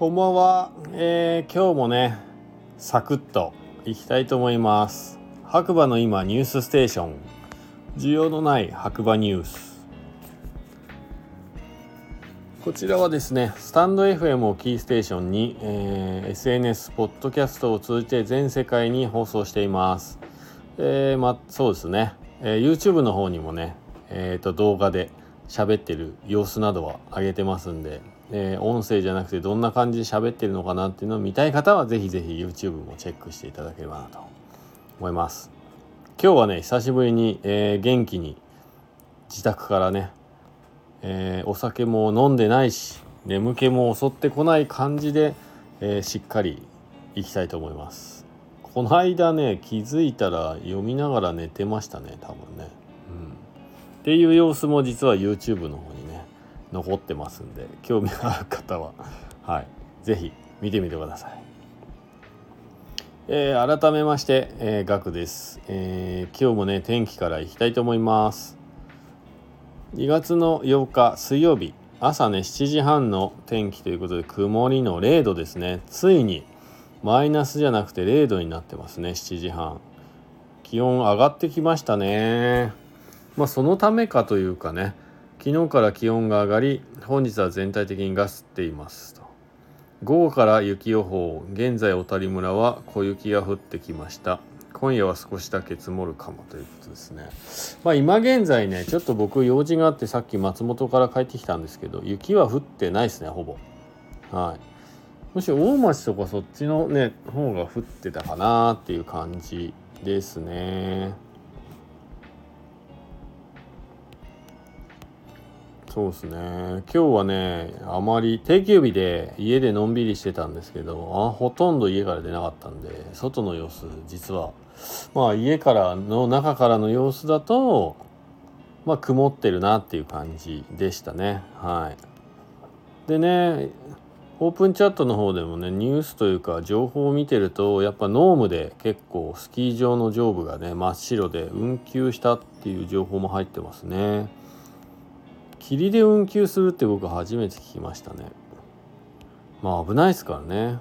こんばんは、えー、今日もねサクッといきたいと思います。白馬の今ニュースステーション。需要のない白馬ニュース。こちらはですねスタンド FM をキーステーションに、えー、SNS ポッドキャストを通じて全世界に放送しています。えー、まそうですね、えー、YouTube の方にもねえーと動画で喋ってる様子などは上げてますんで、えー、音声じゃなくてどんな感じで喋ってるのかなっていうのを見たい方は是非是非 YouTube もチェックしていただければなと思います。今日はね久しぶりに、えー、元気に自宅からね、えー、お酒も飲んでないし眠気も襲ってこない感じで、えしっかりいきたいと思います。この間ね気づいたら読みながら寝てましたね多分ね。うん。っていう様子も実は YouTube の方残ってますんで興味がある方ははい。是非見てみてください。えー、改めまして、えー、ガクです、えー、今日もね天気からいきたいと思います。2月の8日水曜日朝ね7時半の天気ということで曇りの0度ですね。ついにマイナスじゃなくて0度になってますね7時半。気温上がってきましたね。まあ、そのためかというかね昨日から気温が上がり本日は全体的にガスっていますと。午後から雪予報現在小谷村は小雪が降ってきました。今夜は少しだけ積もるかもということですね。まあ今現在ねちょっと僕用事があってさっき松本から帰ってきたんですけど雪は降ってないですねほぼ。はい。むしろ大町とかそっちのね方が降ってたかなっていう感じですね。そうですね。今日はねあまり定休日で家でのんびりしてたんですけどあほとんど家から出なかったんで外の様子実は。まあ家からの中からの様子だとまあ曇ってるなっていう感じでしたね。はい。でねオープンチャットの方でもねニュースというか情報を見てるとやっぱノームで結構スキー場の上部がね真っ白で運休したっていう情報も入ってますね。霧で運休するって僕初めて聞きましたね。まあ危ないですからね。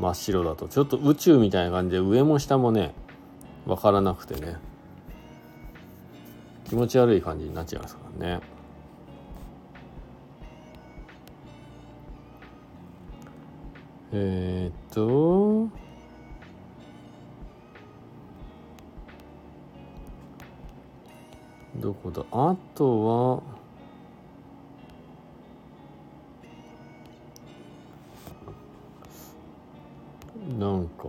真っ白だと。ちょっと宇宙みたいな感じで上も下もね分からなくてね。気持ち悪い感じになっちゃいますからね。えー、っとどこだ？あとはなんか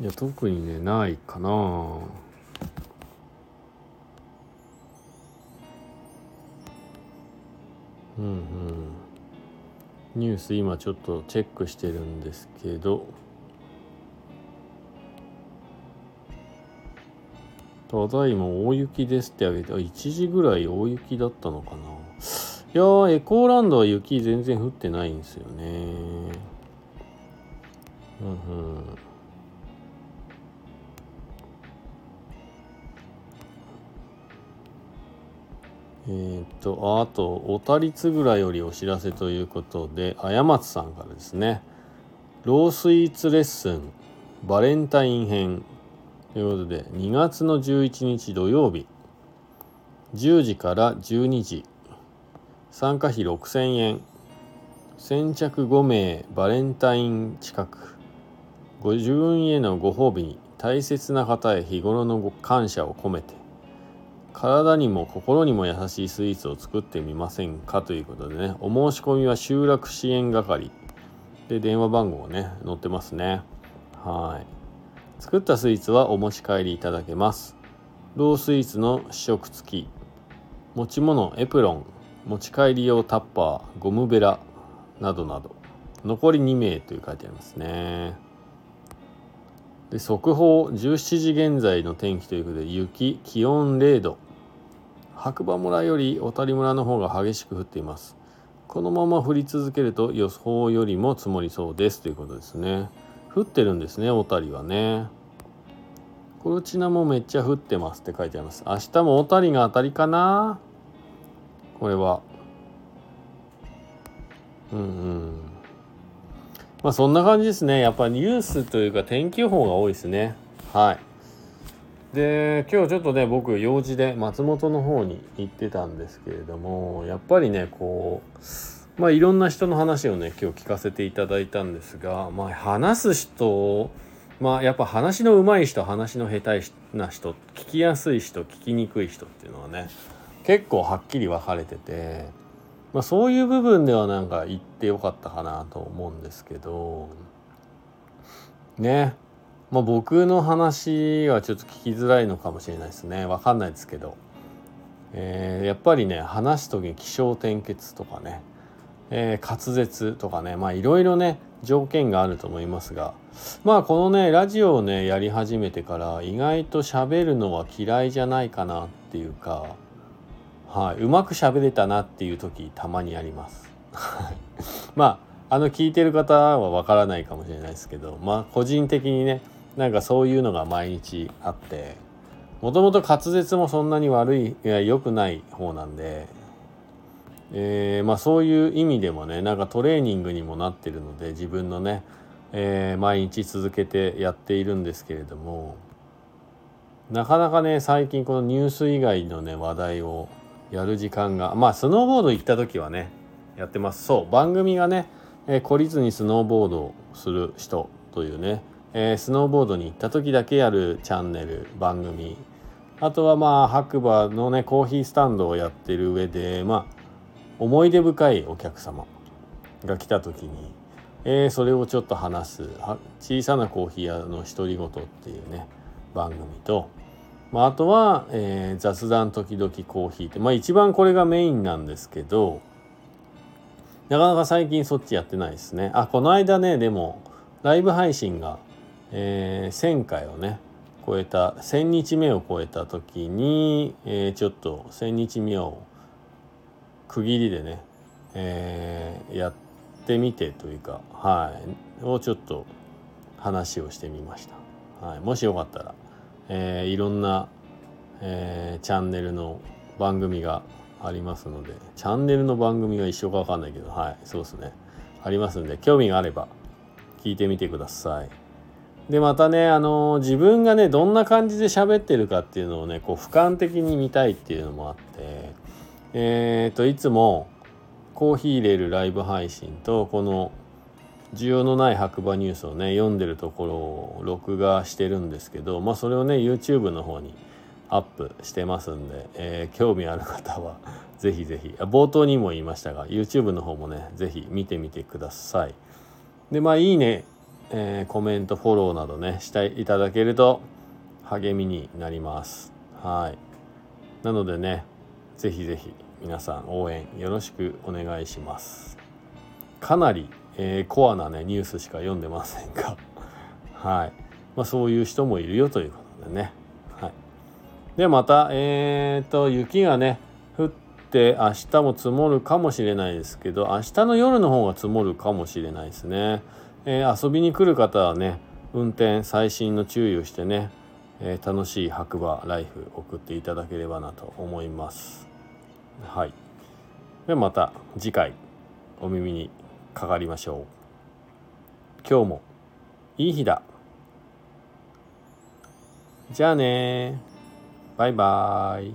いや特にねないかな。うんうん。ニュース今ちょっとチェックしてるんですけど。ただいま大雪ですってあげて、あ、1時ぐらい大雪だったのかな。いやー、エコーランドは雪全然降ってないんですよね。うんうん。えー、っと、あと、小田津ぐらいよりお知らせということで、あやまつさんからですね、ロースイーツレッスン、バレンタイン編、ということで2月の11日土曜日。10時から12時。参加費6000円。先着5名バレンタイン近く。ご自分へのご褒美に大切な方へ日頃の感謝を込めて。体にも心にも優しいスイーツを作ってみませんかということでね。お申し込みは集落支援係。で電話番号ね載ってますね。はい。作ったスイーツはお持ち帰りいただけます。ロースイーツの試食付き。持ち物エプロン。持ち帰り用タッパーゴムベラなどなど。残り2名という書いてありますね。で速報17時現在の天気ということで雪気温0度。白馬村より小谷村の方が激しく降っています。このまま降り続けると予報よりも積もりそうです。ということですね。降ってるんですね小谷はね。コルチナもめっちゃ降ってますって書いてあります。明日も小谷が当たりかな？これは。うんうん。まあそんな感じですね。やっぱニュースというか天気予報が多いですね。はい。で今日ちょっとね僕用事で松本の方に行ってたんですけれどもやっぱりねこうまあいろんな人の話をね今日聞かせていただいたんですがまあ話す人まあやっぱ話の上手い人話の下手な人聞きやすい人聞きにくい人っていうのはね結構はっきり分かれてて、まあ、そういう部分ではなんか言ってよかったかなと思うんですけどね。まあ僕の話はちょっと聞きづらいのかもしれないですね。分かんないですけど、えー、やっぱりね話す時に気象転結とかね、えー、滑舌とかねまあいろいろね条件があると思いますが。まあこのねラジオをねやり始めてから意外と喋るのは嫌いじゃないかなっていうかはい、うまく喋れたなっていう時たまにあります。まああの聞いてる方はわからないかもしれないですけどまあ個人的にねなんかそういうのが毎日あってもともと滑舌もそんなに悪いいや良くない方なんでえー、まあそういう意味でもねなんかトレーニングにもなってるので自分のね、えー、毎日続けてやっているんですけれどもなかなかね最近このニュース以外のね話題をやる時間がまあスノーボード行った時はねやってます。そう番組がね、えー、懲りずにスノーボードをする人というね、えー、スノーボードに行った時だけやるチャンネル番組。あとはまあ白馬のねコーヒースタンドをやってる上でまあ思い出深いお客様が来た時に、えー、それをちょっと話す小さなコーヒー屋の独り言っていうね番組とまあ、あとは、えー、雑談時々コーヒーって、まあ一番これがメインなんですけど、なかなか最近そっちやってないですね。あ、この間ね、でも、ライブ配信が、えー、1000回をね、超えた、1000日目を超えた時に、えー、ちょっと1000日目を区切りでね、えー、やってみてというか、はい、をちょっと話をしてみました。はい、もしよかったら、えー、いろんな、えー、チャンネルの番組がありますのでチャンネルの番組が一緒か分かんないけどはい。そうですね。ありますんで興味があれば聞いてみてください。でまたねあのー、自分がねどんな感じで喋ってるかっていうのをねこう俯瞰的に見たいっていうのもあってえっ、といつもコーヒー入れるライブ配信とこの需要のない白馬ニュースをね読んでるところを録画してるんですけどまあそれをね YouTube の方にアップしてますんで、えー、興味ある方は ぜひぜひ冒頭にも言いましたが YouTube の方もねぜひ見てみてください。でまあいいね、えー、コメントフォローなどねしていただけると励みになります。はい。なのでねぜひぜひ皆さん応援よろしくお願いします。かなりえー、コアなねニュースしか読んでませんが。はい、まあ、そういう人もいるよということでね、はい、でまたえー、と雪がね降って明日も積もるかもしれないですけど明日の夜の方が積もるかもしれないですね、えー、遊びに来る方はね運転最新の注意をしてね、え、楽しい白馬ライフ送っていただければなと思います。はい。ではまた次回お耳にかかりましょう。今日もいい日だ。じゃあねバイバーイ。